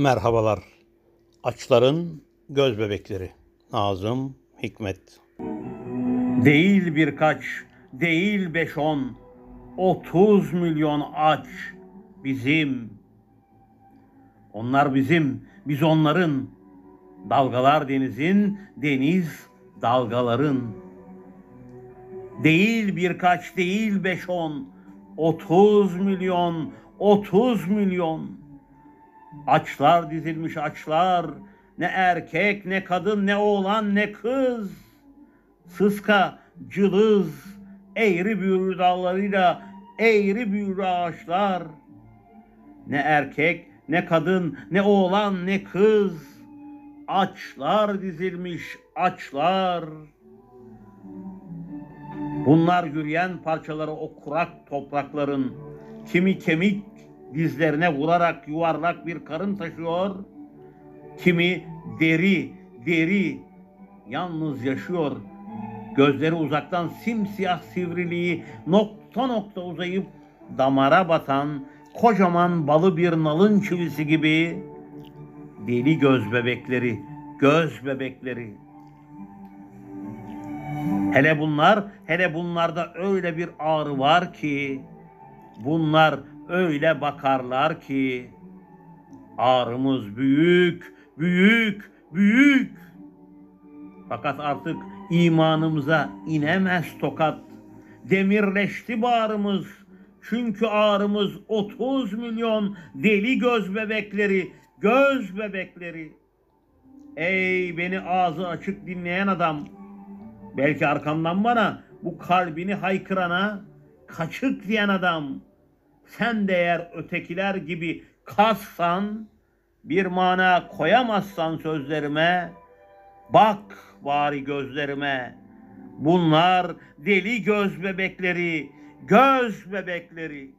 Merhabalar. Açların göz bebekleri. Nazım Hikmet. Değil birkaç, değil beş on, otuz milyon aç bizim. Onlar bizim, biz onların. Dalgalar denizin, deniz dalgaların. Değil birkaç, değil beş on, otuz milyon, otuz milyon. Açlar dizilmiş açlar, ne erkek, ne kadın, ne oğlan, ne kız. Sıska, cılız, eğri büğrü dallarıyla eğri büğrü ağaçlar. Ne erkek, ne kadın, ne oğlan, ne kız. Açlar dizilmiş açlar. Bunlar yürüyen parçaları o kurak toprakların kimi kemik dizlerine vurarak yuvarlak bir karın taşıyor, kimi deri, deri yalnız yaşıyor. Gözleri uzaktan simsiyah sivriliği nokta nokta uzayıp damara batan kocaman balı bir nalın çivisi gibi deli göz bebekleri, göz bebekleri. Hele bunlar, hele bunlarda öyle bir ağrı var ki, bunlar öyle bakarlar ki, ağrımız büyük, büyük, büyük. Fakat artık imanımıza inemez tokat. Demirleşti bağrımız. Çünkü ağrımız 30 milyon deli göz bebekleri, göz bebekleri. Ey beni ağzı açık dinleyen adam. Belki arkamdan bana bu kalbini haykırana kaçık diyen adam. Sen de eğer ötekiler gibi kassan, bir mana koyamazsan sözlerime, bak bari gözlerime. Bunlar deli göz bebekleri, göz bebekleri.